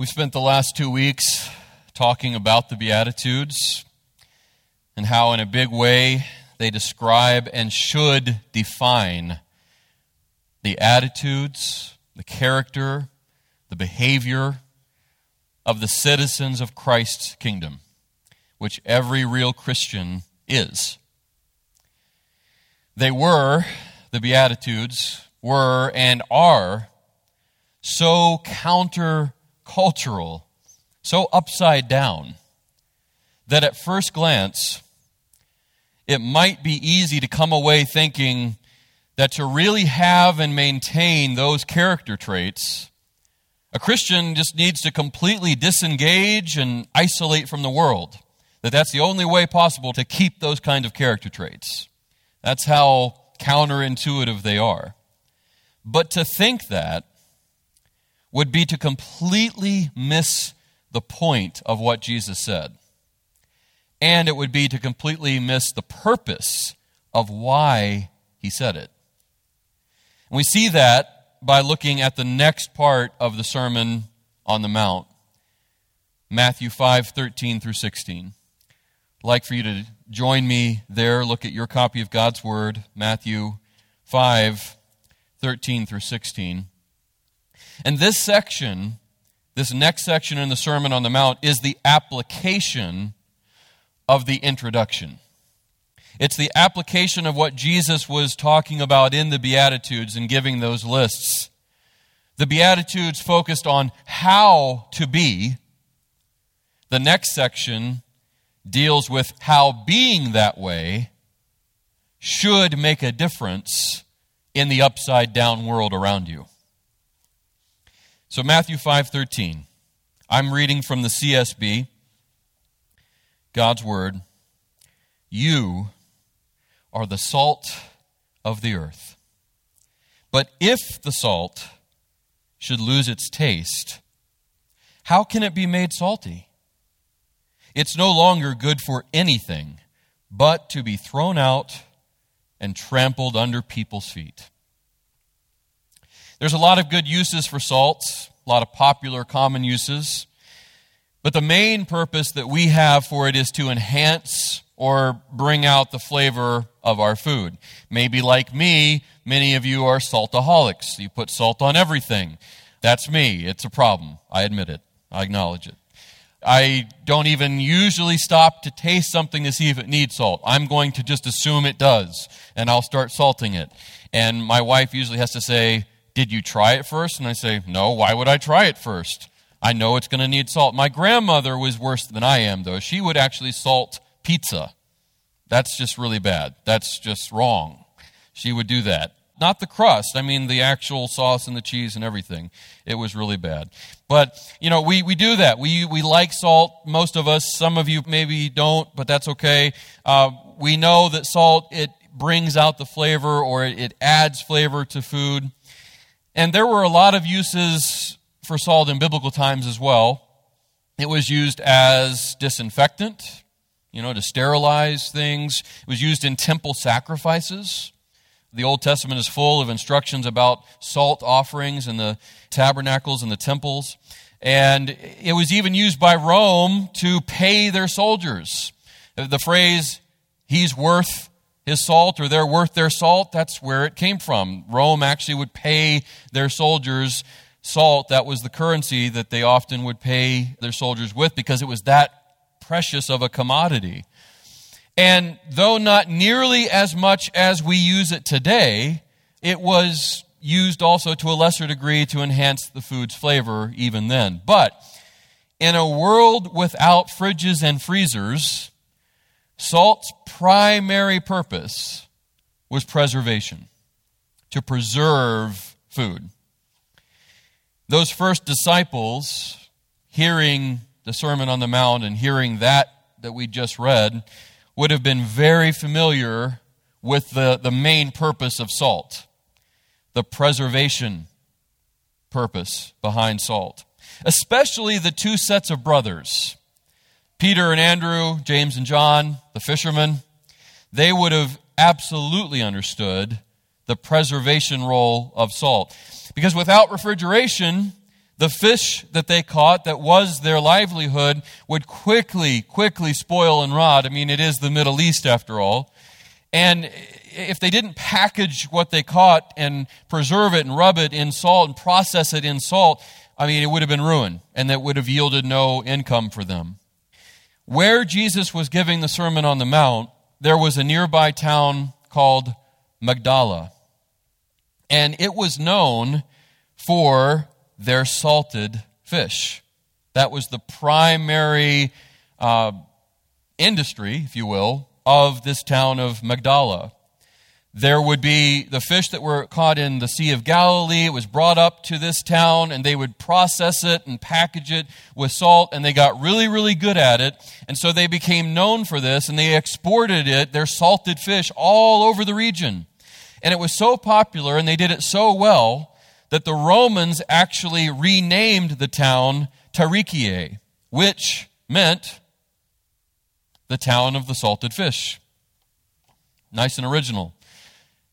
We spent the last two weeks talking about the Beatitudes and how, in a big way, they describe and should define the attitudes, the character, the behavior of the citizens of Christ's kingdom, which every real Christian is. They were, the Beatitudes, were and are so counter cultural, so upside down, that at first glance, it might be easy to come away thinking that to really have and maintain those character traits, a Christian just needs to completely disengage and isolate from the world. That that's the only way possible to keep those kind of character traits. That's how counterintuitive they are. But to think that would be to completely miss the point of what Jesus said. And it would be to completely miss the purpose of why he said it. And we see that by looking at the next part of the Sermon on the Mount, Matthew 5 13 through 16. I'd like for you to join me there, look at your copy of God's Word, Matthew 5 13 through 16. And this section, this next section in the Sermon on the Mount, is the application of the introduction. It's the application of what Jesus was talking about in the Beatitudes and giving those lists. The Beatitudes focused on how to be. The next section deals with how being that way should make a difference in the upside down world around you. So Matthew 5:13. I'm reading from the CSB. God's word. You are the salt of the earth. But if the salt should lose its taste, how can it be made salty? It's no longer good for anything but to be thrown out and trampled under people's feet. There's a lot of good uses for salts, a lot of popular common uses. But the main purpose that we have for it is to enhance or bring out the flavor of our food. Maybe like me, many of you are saltaholics. You put salt on everything. That's me. It's a problem. I admit it. I acknowledge it. I don't even usually stop to taste something to see if it needs salt. I'm going to just assume it does, and I'll start salting it. And my wife usually has to say, did you try it first? And I say, No, why would I try it first? I know it's going to need salt. My grandmother was worse than I am, though. She would actually salt pizza. That's just really bad. That's just wrong. She would do that. Not the crust, I mean the actual sauce and the cheese and everything. It was really bad. But, you know, we, we do that. We, we like salt, most of us. Some of you maybe don't, but that's okay. Uh, we know that salt, it brings out the flavor or it, it adds flavor to food. And there were a lot of uses for salt in biblical times as well. It was used as disinfectant, you know, to sterilize things. It was used in temple sacrifices. The Old Testament is full of instructions about salt offerings in the tabernacles and the temples. And it was even used by Rome to pay their soldiers. The phrase, he's worth his salt or they're worth their salt, that's where it came from. Rome actually would pay their soldiers salt. That was the currency that they often would pay their soldiers with because it was that precious of a commodity. And though not nearly as much as we use it today, it was used also to a lesser degree to enhance the food's flavor even then. But in a world without fridges and freezers, Salt's primary purpose was preservation, to preserve food. Those first disciples, hearing the Sermon on the Mount and hearing that that we just read, would have been very familiar with the, the main purpose of salt, the preservation purpose behind salt. Especially the two sets of brothers Peter and Andrew, James and John, the fishermen, they would have absolutely understood the preservation role of salt. Because without refrigeration, The fish that they caught, that was their livelihood, would quickly, quickly spoil and rot. I mean, it is the Middle East after all. And if they didn't package what they caught and preserve it and rub it in salt and process it in salt, I mean, it would have been ruined and that would have yielded no income for them. Where Jesus was giving the Sermon on the Mount, there was a nearby town called Magdala. And it was known for their salted fish. That was the primary uh, industry, if you will, of this town of Magdala. There would be the fish that were caught in the Sea of Galilee. It was brought up to this town, and they would process it and package it with salt, and they got really, really good at it. And so they became known for this, and they exported it, their salted fish, all over the region. And it was so popular, and they did it so well, that the Romans actually renamed the town Tarichae, which meant the town of the salted fish. Nice and original.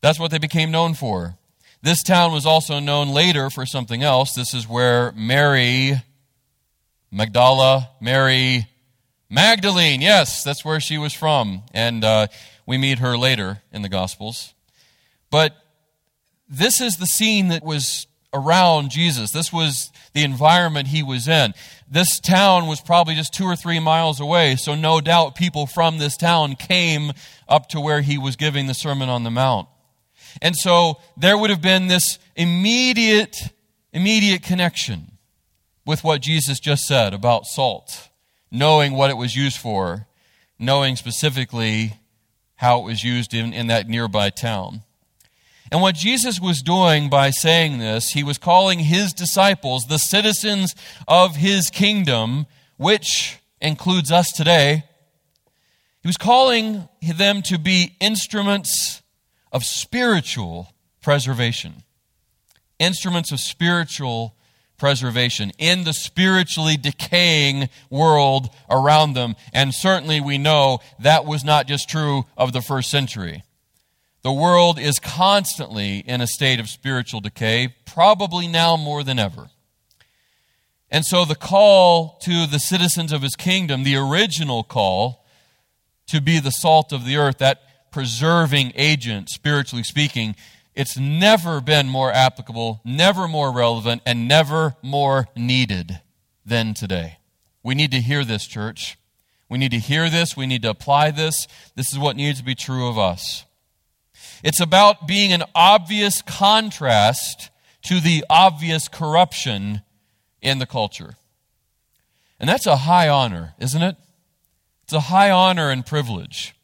That's what they became known for. This town was also known later for something else. This is where Mary, Magdala, Mary Magdalene, yes, that's where she was from. And uh, we meet her later in the Gospels. But this is the scene that was around Jesus. This was the environment he was in. This town was probably just two or three miles away, so no doubt people from this town came up to where he was giving the Sermon on the Mount. And so there would have been this immediate, immediate connection with what Jesus just said about salt, knowing what it was used for, knowing specifically how it was used in, in that nearby town. And what Jesus was doing by saying this, he was calling his disciples the citizens of his kingdom, which includes us today. He was calling them to be instruments of spiritual preservation. Instruments of spiritual preservation in the spiritually decaying world around them. And certainly we know that was not just true of the first century. The world is constantly in a state of spiritual decay, probably now more than ever. And so the call to the citizens of his kingdom, the original call to be the salt of the earth, that preserving agent, spiritually speaking, it's never been more applicable, never more relevant, and never more needed than today. We need to hear this, church. We need to hear this. We need to apply this. This is what needs to be true of us. It's about being an obvious contrast to the obvious corruption in the culture. And that's a high honor, isn't it? It's a high honor and privilege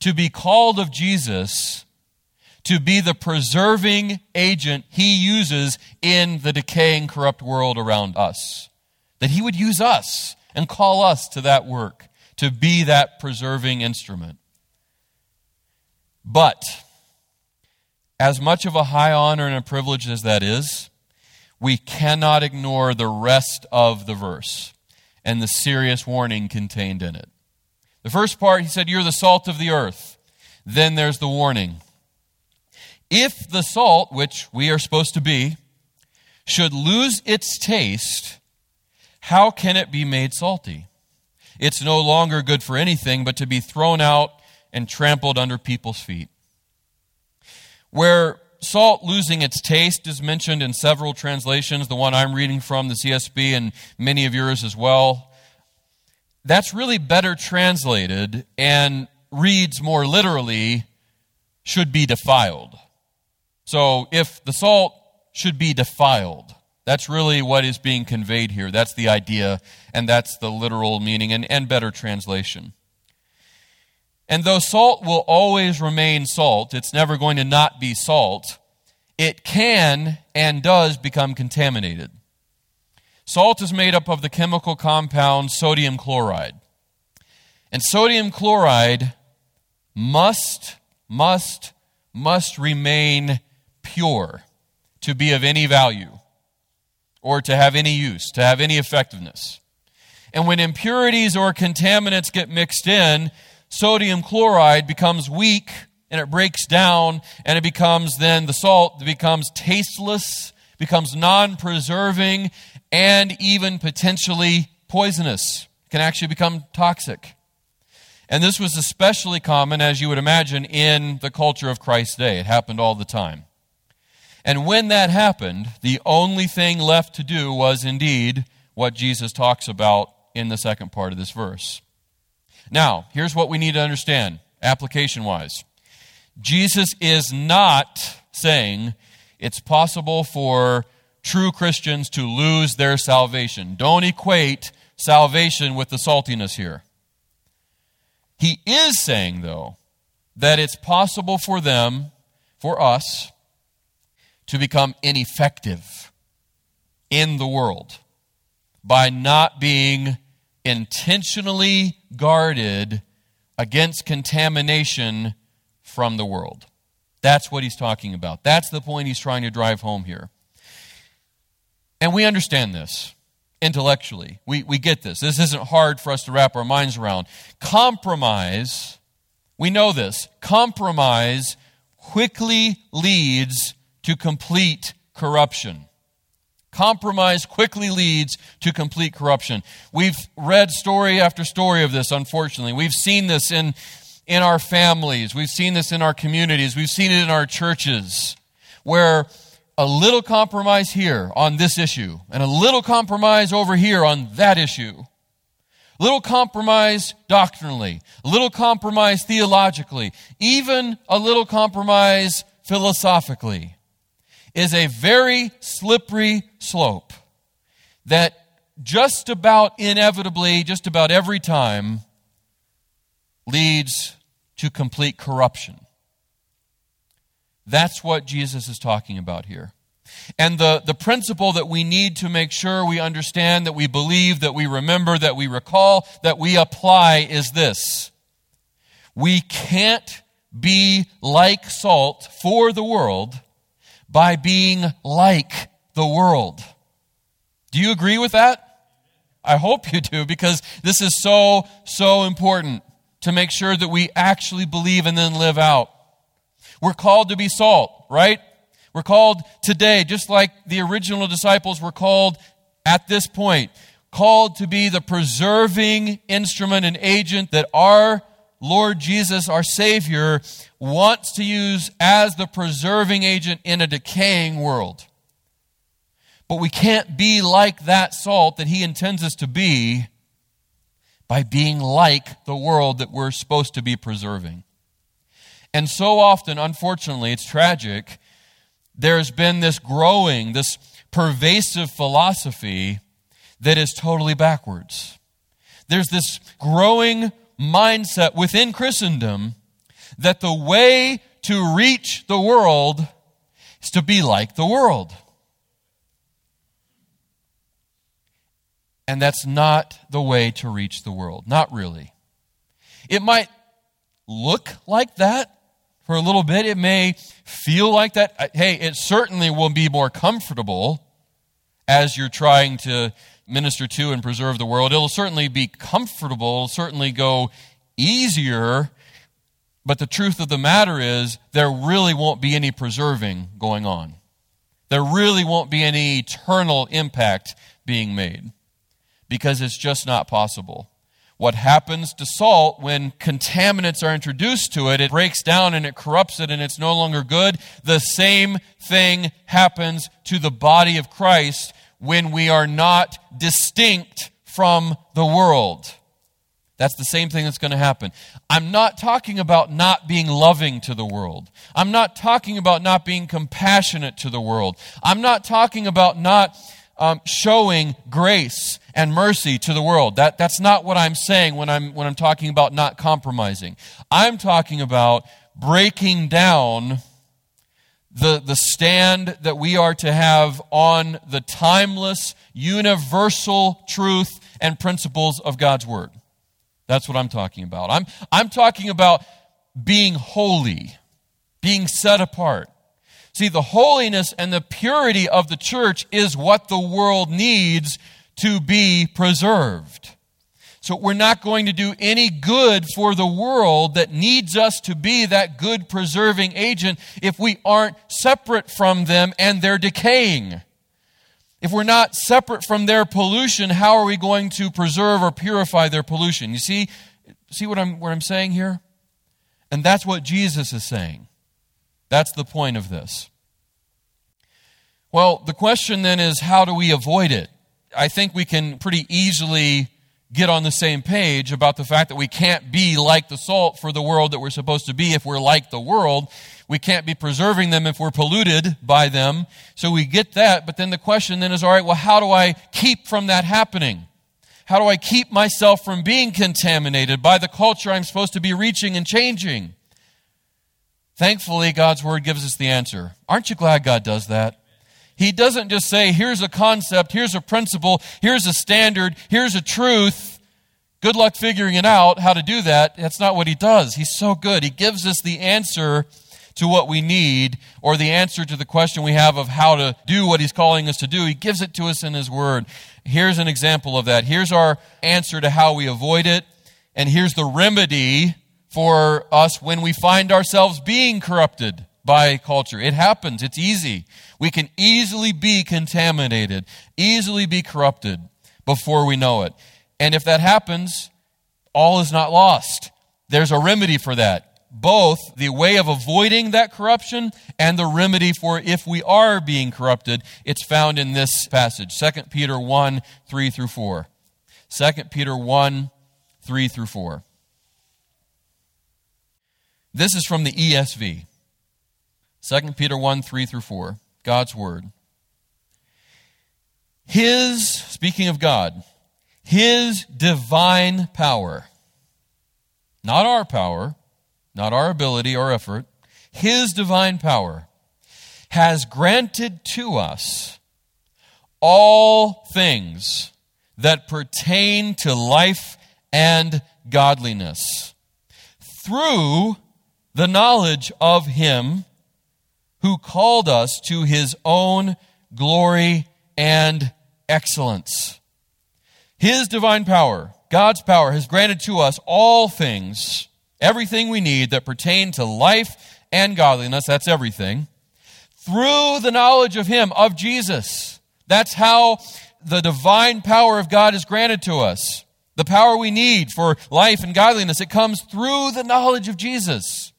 to be called of Jesus to be the preserving agent he uses in the decaying, corrupt world around us. That he would use us and call us to that work, to be that preserving instrument. But, as much of a high honor and a privilege as that is, we cannot ignore the rest of the verse and the serious warning contained in it. The first part, he said, You're the salt of the earth. Then there's the warning. If the salt, which we are supposed to be, should lose its taste, how can it be made salty? It's no longer good for anything but to be thrown out and trampled under people's feet. Where salt losing its taste is mentioned in several translations, the one I'm reading from, the CSB, and many of yours as well, that's really better translated and reads more literally should be defiled. So if the salt should be defiled, that's really what is being conveyed here. That's the idea, and that's the literal meaning and, and better translation. And though salt will always remain salt, it's never going to not be salt, it can and does become contaminated. Salt is made up of the chemical compound sodium chloride. And sodium chloride must, must, must remain pure to be of any value or to have any use, to have any effectiveness. And when impurities or contaminants get mixed in, sodium chloride becomes weak and it breaks down and it becomes then the salt becomes tasteless, becomes non preserving, and even potentially poisonous. It can actually become toxic. And this was especially common, as you would imagine, in the culture of Christ's day. It happened all the time. And when that happened, the only thing left to do was indeed what Jesus talks about in the second part of this verse. Now, here's what we need to understand, application wise. Jesus is not saying it's possible for true Christians to lose their salvation. Don't equate salvation with the saltiness here. He is saying, though, that it's possible for them, for us, to become ineffective in the world by not being intentionally guarded against contamination from the world. That's what he's talking about. That's the point he's trying to drive home here. And we understand this intellectually. We, we get this. This isn't hard for us to wrap our minds around. Compromise, we know this, compromise quickly leads to complete corruption. Compromise quickly leads to complete corruption. We've read story after story of this, unfortunately. We've seen this in, in our families. We've seen this in our communities. We've seen it in our churches where a little compromise here on this issue and a little compromise over here on that issue. Little compromise doctrinally, a little compromise theologically, even a little compromise philosophically is a very slippery slope that just about inevitably, just about every time, leads to complete corruption. That's what Jesus is talking about here. And the, the principle that we need to make sure we understand, that we believe, that we remember, that we recall, that we apply is this. We can't be like salt for the world by being like the world. Do you agree with that? I hope you do because this is so, so important to make sure that we actually believe and then live out. We're called to be salt, right? We're called today, just like the original disciples were called at this point, called to be the preserving instrument and agent that our Lord Jesus, our Savior, wants to use as the preserving agent in a decaying world. But we can't be like that salt that He intends us to be by being like the world that we're supposed to be preserving. And so often, unfortunately, it's tragic, there's been this growing, this pervasive philosophy that is totally backwards. There's this growing mindset within Christendom that the way to reach the world is to be like the world. And that's not the way to reach the world. Not really. It might look like that for a little bit. It may feel like that. Uh, hey, it certainly will be more comfortable as you're trying to minister to and preserve the world. It'll certainly be comfortable, certainly go easier. But the truth of the matter is, there really won't be any preserving going on. There really won't be any eternal impact being made because it's just not possible what happens to salt when contaminants are introduced to it. It breaks down and it corrupts it and it's no longer good. The same thing happens to the body of Christ when we are not distinct from the world. That's the same thing that's going to happen. I'm not talking about not being loving to the world. I'm not talking about not being compassionate to the world. I'm not talking about not um, showing grace and mercy to the world. That, that's not what I'm saying when I'm, when I'm talking about not compromising. I'm talking about breaking down the, the stand that we are to have on the timeless, universal truth and principles of God's Word. That's what I'm talking about. I'm, I'm talking about being holy, being set apart. See, the holiness and the purity of the church is what the world needs to be preserved. So we're not going to do any good for the world that needs us to be that good preserving agent if we aren't separate from them and they're decaying. If we're not separate from their pollution, how are we going to preserve or purify their pollution? You see, see what I'm, what I'm saying here? And that's what Jesus is saying. That's the point of this. Well, the question then is how do we avoid it? I think we can pretty easily get on the same page about the fact that we can't be like the salt for the world that we're supposed to be if we're like the world. We can't be preserving them if we're polluted by them. So we get that, but then the question then is all right, well, how do I keep from that happening? How do I keep myself from being contaminated by the culture I'm supposed to be reaching and changing? Thankfully, God's Word gives us the answer. Aren't you glad God does that? He doesn't just say, here's a concept, here's a principle, here's a standard, here's a truth. Good luck figuring it out, how to do that. That's not what he does. He's so good. He gives us the answer to what we need or the answer to the question we have of how to do what he's calling us to do. He gives it to us in his word. Here's an example of that. Here's our answer to how we avoid it. And here's the remedy for us when we find ourselves being corrupted by culture. It happens. It's easy. We can easily be contaminated, easily be corrupted before we know it. And if that happens, all is not lost. There's a remedy for that. Both the way of avoiding that corruption and the remedy for if we are being corrupted, it's found in this passage 2 Peter 1 3 through 4. 2 Peter 1 3 through 4. This is from the ESV. 2 Peter 1 3 through 4, God's Word. His, speaking of God, His divine power, not our power, not our ability or effort, His divine power has granted to us all things that pertain to life and godliness through the knowledge of Him who called us to his own glory and excellence. His divine power, God's power, has granted to us all things, everything we need that pertain to life and godliness. That's everything. Through the knowledge of Him, of Jesus. That's how the divine power of God is granted to us. The power we need for life and godliness, it comes through the knowledge of Jesus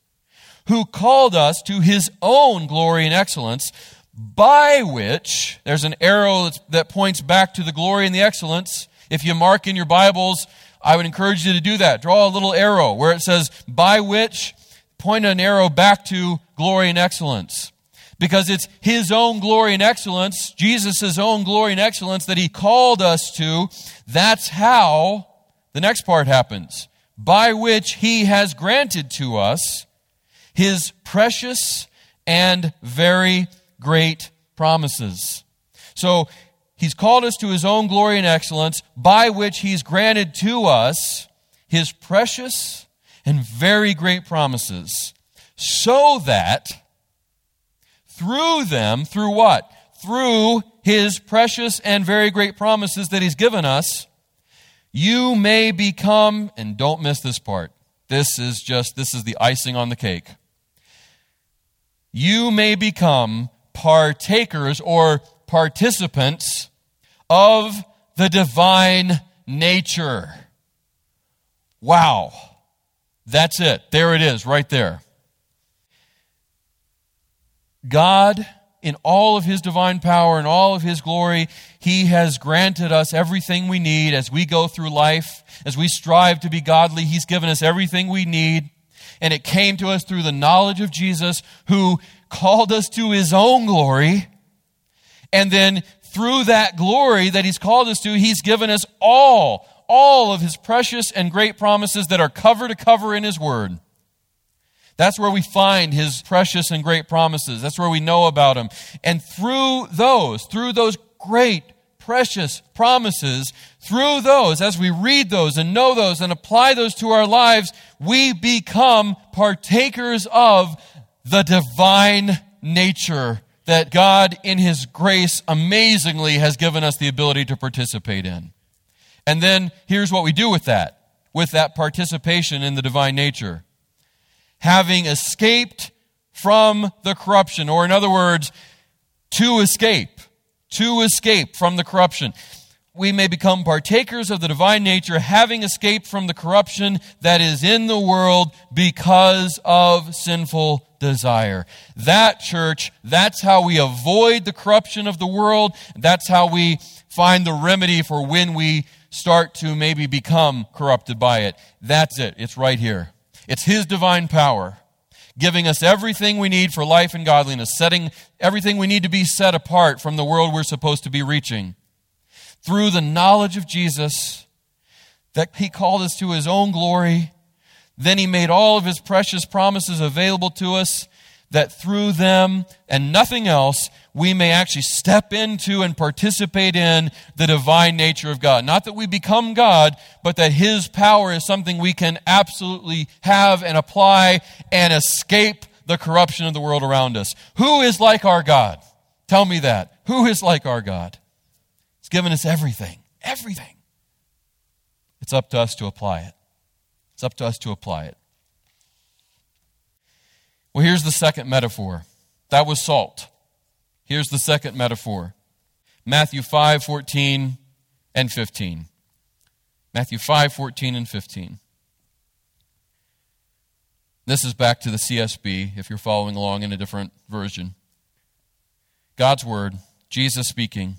who called us to his own glory and excellence, by which, there's an arrow that points back to the glory and the excellence. If you mark in your Bibles, I would encourage you to do that. Draw a little arrow where it says, by which, point an arrow back to glory and excellence. Because it's His own glory and excellence, Jesus' own glory and excellence that He called us to. That's how the next part happens. By which He has granted to us his precious and very great promises. So, he's called us to his own glory and excellence, by which he's granted to us his precious and very great promises, so that through them, through what? Through his precious and very great promises that he's given us, you may become, and don't miss this part. This is just, this is the icing on the cake you may become partakers or participants of the divine nature. Wow. That's it. There it is, right there. God, in all of His divine power and all of His glory, He has granted us everything we need as we go through life, as we strive to be godly. He's given us everything we need and it came to us through the knowledge of Jesus who called us to his own glory. And then through that glory that he's called us to, he's given us all, all of his precious and great promises that are cover to cover in his word. That's where we find his precious and great promises. That's where we know about him. And through those, through those great precious promises, through those, as we read those and know those and apply those to our lives, we become partakers of the divine nature that God, in His grace, amazingly has given us the ability to participate in. And then here's what we do with that, with that participation in the divine nature. Having escaped from the corruption, or in other words, to escape to escape from the corruption. We may become partakers of the divine nature, having escaped from the corruption that is in the world because of sinful desire. That, church, that's how we avoid the corruption of the world. That's how we find the remedy for when we start to maybe become corrupted by it. That's it. It's right here. It's His divine power giving us everything we need for life and godliness, setting everything we need to be set apart from the world we're supposed to be reaching. Through the knowledge of Jesus, that He called us to His own glory, then He made all of His precious promises available to us, that through them and nothing else, we may actually step into and participate in the divine nature of God. Not that we become God, but that His power is something we can absolutely have and apply and escape the corruption of the world around us. Who is like our God? Tell me that. Who is like our God? He's given us everything. Everything. It's up to us to apply it. It's up to us to apply it. Well, here's the second metaphor. That was salt. Here's the second metaphor Matthew 5 14 and 15. Matthew 5 14 and 15. This is back to the CSB if you're following along in a different version. God's Word, Jesus speaking.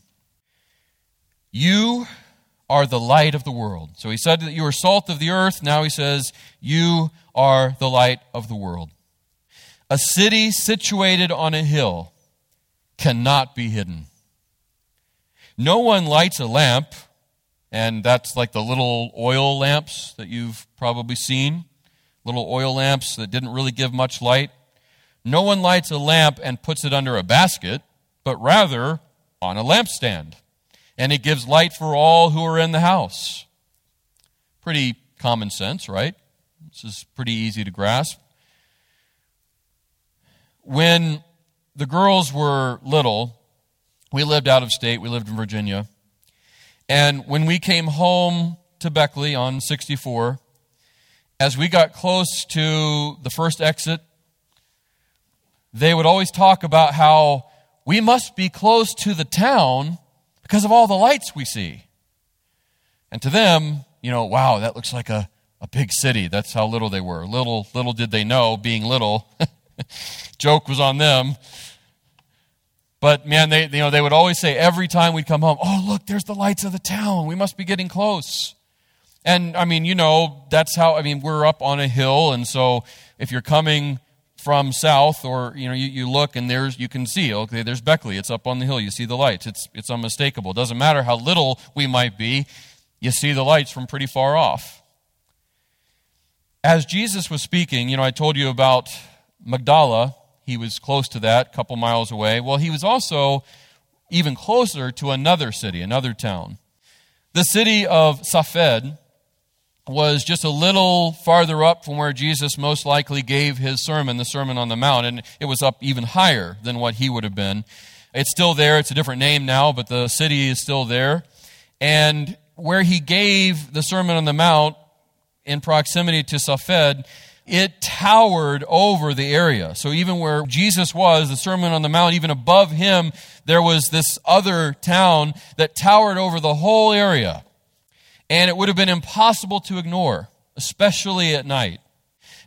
You are the light of the world. So he said that you are salt of the earth. Now he says, You are the light of the world. A city situated on a hill cannot be hidden. No one lights a lamp, and that's like the little oil lamps that you've probably seen, little oil lamps that didn't really give much light. No one lights a lamp and puts it under a basket, but rather on a lampstand, and it gives light for all who are in the house. Pretty common sense, right? This is pretty easy to grasp. When the girls were little, we lived out of state, we lived in Virginia. And when we came home to Beckley on 64, as we got close to the first exit, they would always talk about how we must be close to the town because of all the lights we see. And to them, you know, wow, that looks like a, a big city. That's how little they were. Little, little did they know, being little, joke was on them. But man, they, you know, they would always say every time we'd come home, oh, look, there's the lights of the town. We must be getting close. And I mean, you know, that's how, I mean, we're up on a hill. And so if you're coming from south or, you know, you, you look and there's, you can see, okay, there's Beckley. It's up on the hill. You see the lights. It's, it's unmistakable. It doesn't matter how little we might be. You see the lights from pretty far off. As Jesus was speaking, you know, I told you about Magdala, he was close to that, a couple miles away. Well, he was also even closer to another city, another town. The city of Safed was just a little farther up from where Jesus most likely gave his sermon, the Sermon on the Mount, and it was up even higher than what he would have been. It's still there, it's a different name now, but the city is still there. And where he gave the Sermon on the Mount in proximity to Safed, it towered over the area. So even where Jesus was, the Sermon on the Mount, even above him, there was this other town that towered over the whole area. And it would have been impossible to ignore, especially at night.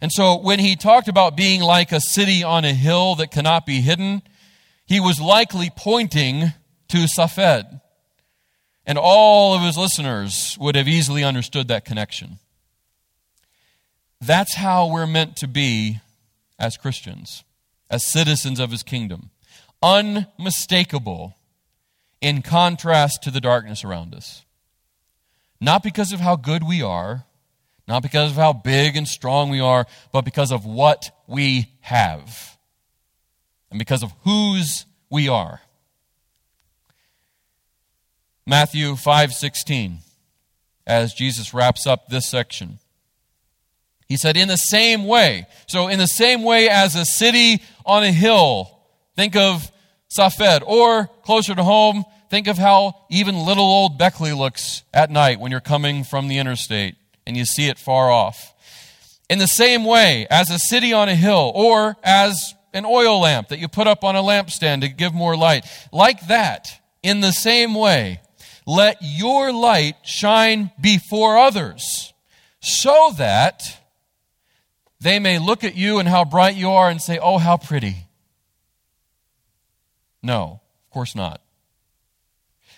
And so when he talked about being like a city on a hill that cannot be hidden, he was likely pointing to Safed. And all of his listeners would have easily understood that connection. That's how we're meant to be as Christians, as citizens of his kingdom. Unmistakable in contrast to the darkness around us. Not because of how good we are, not because of how big and strong we are, but because of what we have and because of whose we are. Matthew 5:16 as Jesus wraps up this section. He said, in the same way. So, in the same way as a city on a hill, think of Safed. Or, closer to home, think of how even little old Beckley looks at night when you're coming from the interstate and you see it far off. In the same way as a city on a hill, or as an oil lamp that you put up on a lampstand to give more light. Like that, in the same way, let your light shine before others, so that they may look at you and how bright you are and say, Oh, how pretty. No, of course not.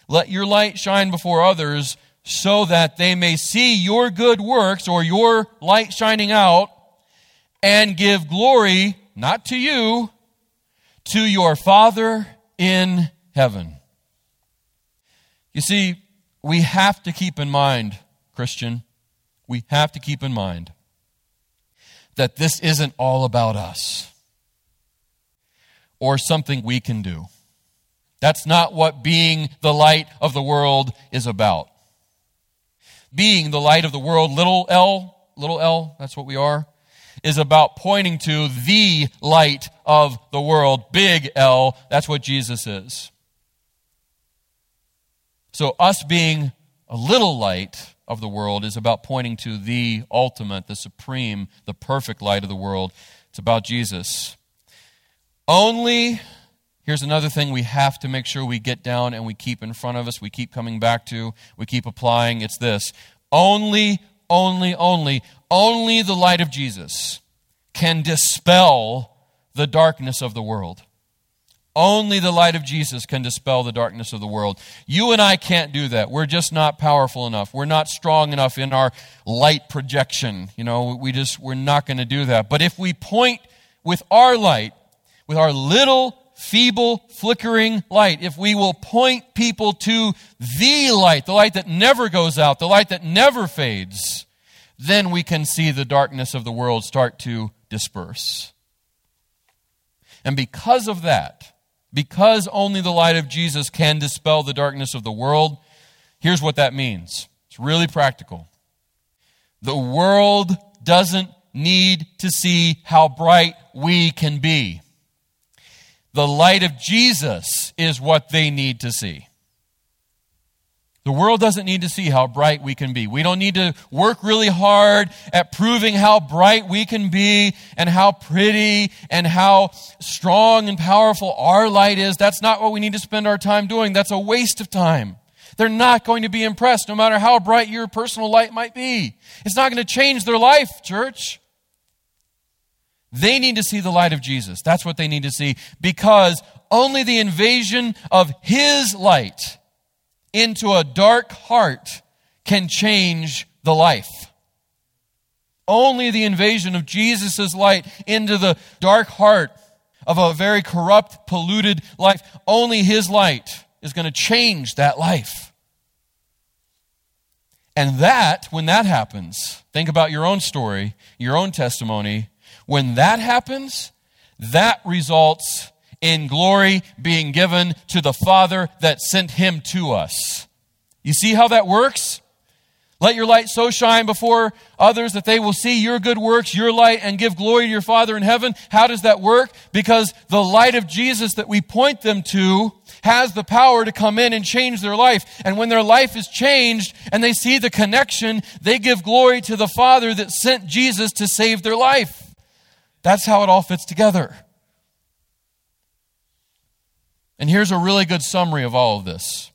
Let your light shine before others so that they may see your good works or your light shining out and give glory, not to you, to your Father in heaven. You see, we have to keep in mind, Christian, we have to keep in mind that this isn't all about us or something we can do. That's not what being the light of the world is about. Being the light of the world, little l, little l, that's what we are, is about pointing to the light of the world, big L, that's what Jesus is. So, us being a little light of the world is about pointing to the ultimate, the supreme, the perfect light of the world. It's about Jesus. Only, here's another thing we have to make sure we get down and we keep in front of us, we keep coming back to, we keep applying. It's this only, only, only, only the light of Jesus can dispel the darkness of the world. Only the light of Jesus can dispel the darkness of the world. You and I can't do that. We're just not powerful enough. We're not strong enough in our light projection. You know, we just, we're not going to do that. But if we point with our light, with our little, feeble, flickering light, if we will point people to the light, the light that never goes out, the light that never fades, then we can see the darkness of the world start to disperse. And because of that, because only the light of Jesus can dispel the darkness of the world, here's what that means. It's really practical. The world doesn't need to see how bright we can be. The light of Jesus is what they need to see. The world doesn't need to see how bright we can be. We don't need to work really hard at proving how bright we can be and how pretty and how strong and powerful our light is. That's not what we need to spend our time doing. That's a waste of time. They're not going to be impressed no matter how bright your personal light might be. It's not going to change their life, church. They need to see the light of Jesus. That's what they need to see because only the invasion of His light into a dark heart can change the life. Only the invasion of Jesus' light into the dark heart of a very corrupt, polluted life, only his light is going to change that life. And that, when that happens, think about your own story, your own testimony. When that happens, that results in glory being given to the Father that sent him to us. You see how that works? Let your light so shine before others that they will see your good works, your light, and give glory to your Father in heaven. How does that work? Because the light of Jesus that we point them to has the power to come in and change their life. And when their life is changed and they see the connection, they give glory to the Father that sent Jesus to save their life. That's how it all fits together. And here's a really good summary of all of this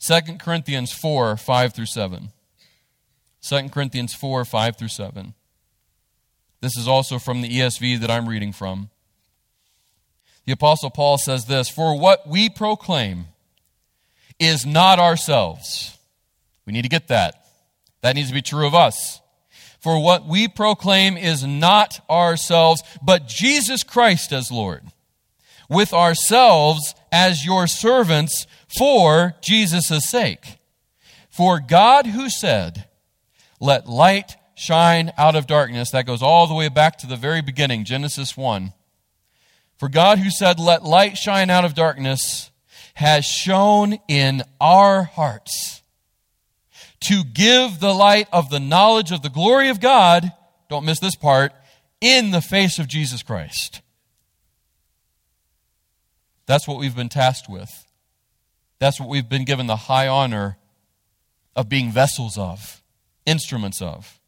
2 Corinthians 4 5 through 7. 2 Corinthians 4 5 through 7. This is also from the ESV that I'm reading from. The Apostle Paul says this For what we proclaim is not ourselves. We need to get that. That needs to be true of us. For what we proclaim is not ourselves, but Jesus Christ as Lord with ourselves as your servants for Jesus' sake. For God who said, Let light shine out of darkness, that goes all the way back to the very beginning, Genesis 1. For God who said, Let light shine out of darkness, has shone in our hearts to give the light of the knowledge of the glory of God, don't miss this part, in the face of Jesus Christ. That's what we've been tasked with. That's what we've been given the high honor of being vessels of, instruments of.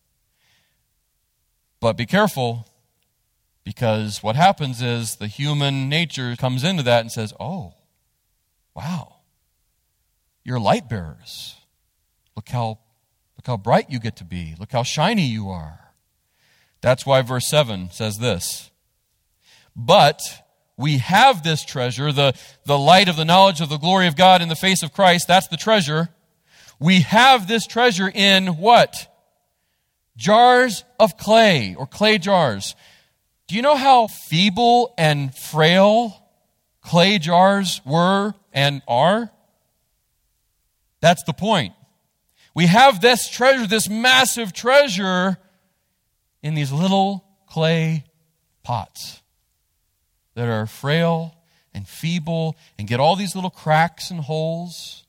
But be careful, because what happens is the human nature comes into that and says, oh, wow, you're light bearers. Look how, look how bright you get to be. Look how shiny you are. That's why verse 7 says this. But we have this treasure, the, the light of the knowledge of the glory of God in the face of Christ. That's the treasure. We have this treasure in what? Jars of clay or clay jars. Do you know how feeble and frail clay jars were and are? That's the point. We have this treasure, this massive treasure, in these little clay pots that are frail and feeble and get all these little cracks and holes.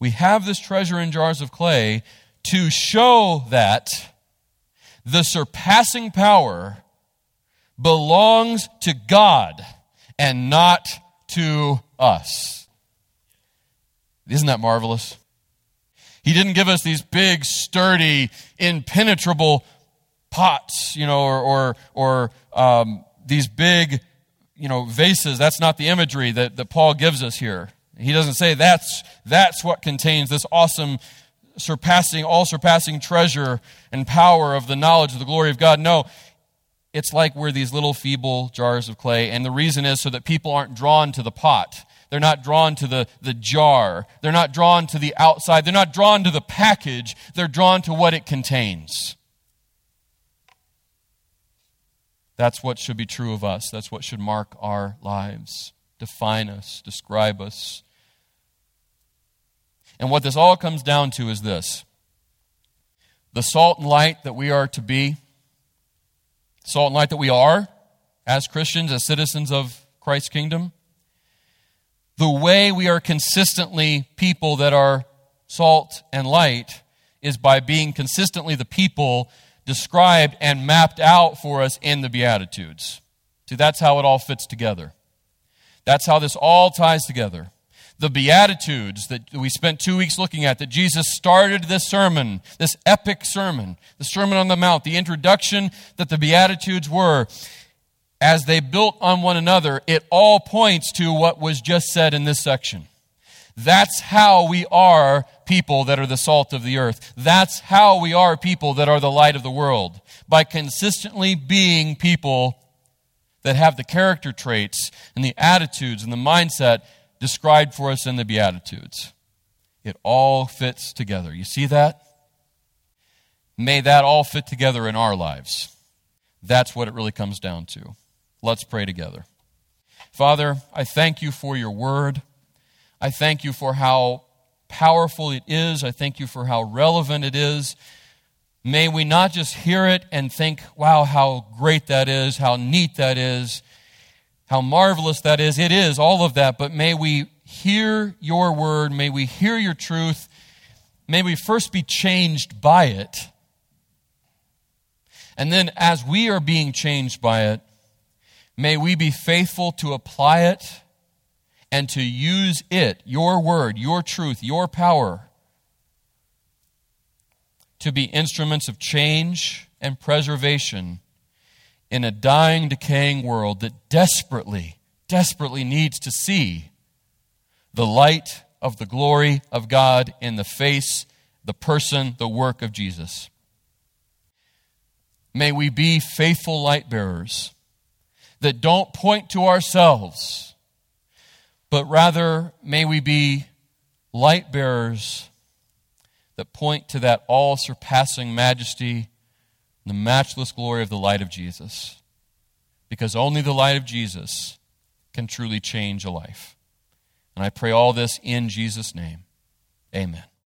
We have this treasure in jars of clay to show that the surpassing power belongs to God and not to us. Isn't that marvelous? He didn't give us these big, sturdy, impenetrable pots, you know, or, or, or um, these big, you know, vases. That's not the imagery that, that Paul gives us here. He doesn't say that's, that's what contains this awesome, surpassing, all surpassing treasure and power of the knowledge of the glory of God. No, it's like we're these little feeble jars of clay, and the reason is so that people aren't drawn to the pot. They're not drawn to the, the jar. They're not drawn to the outside. They're not drawn to the package. They're drawn to what it contains. That's what should be true of us. That's what should mark our lives, define us, describe us. And what this all comes down to is this the salt and light that we are to be, salt and light that we are as Christians, as citizens of Christ's kingdom, the way we are consistently people that are salt and light is by being consistently the people described and mapped out for us in the Beatitudes. See, that's how it all fits together. That's how this all ties together. The Beatitudes that we spent two weeks looking at, that Jesus started this sermon, this epic sermon, the Sermon on the Mount, the introduction that the Beatitudes were, as they built on one another, it all points to what was just said in this section. That's how we are people that are the salt of the earth. That's how we are people that are the light of the world. By consistently being people that have the character traits and the attitudes and the mindset described for us in the Beatitudes. It all fits together. You see that? May that all fit together in our lives. That's what it really comes down to. Let's pray together. Father, I thank you for your word. I thank you for how powerful it is. I thank you for how relevant it is. May we not just hear it and think, wow, how great that is, how neat that is, how marvelous that is. It is, all of that, but may we hear your word. May we hear your truth. May we first be changed by it. And then, as we are being changed by it, may we be faithful to apply it and to use it, your word, your truth, your power, to be instruments of change and preservation in a dying, decaying world that desperately, desperately needs to see the light of the glory of God in the face, the person, the work of Jesus. May we be faithful light bearers that don't point to ourselves but rather may we be light bearers that point to that all surpassing majesty, the matchless glory of the light of Jesus. Because only the light of Jesus can truly change a life. And I pray all this in Jesus' name. Amen.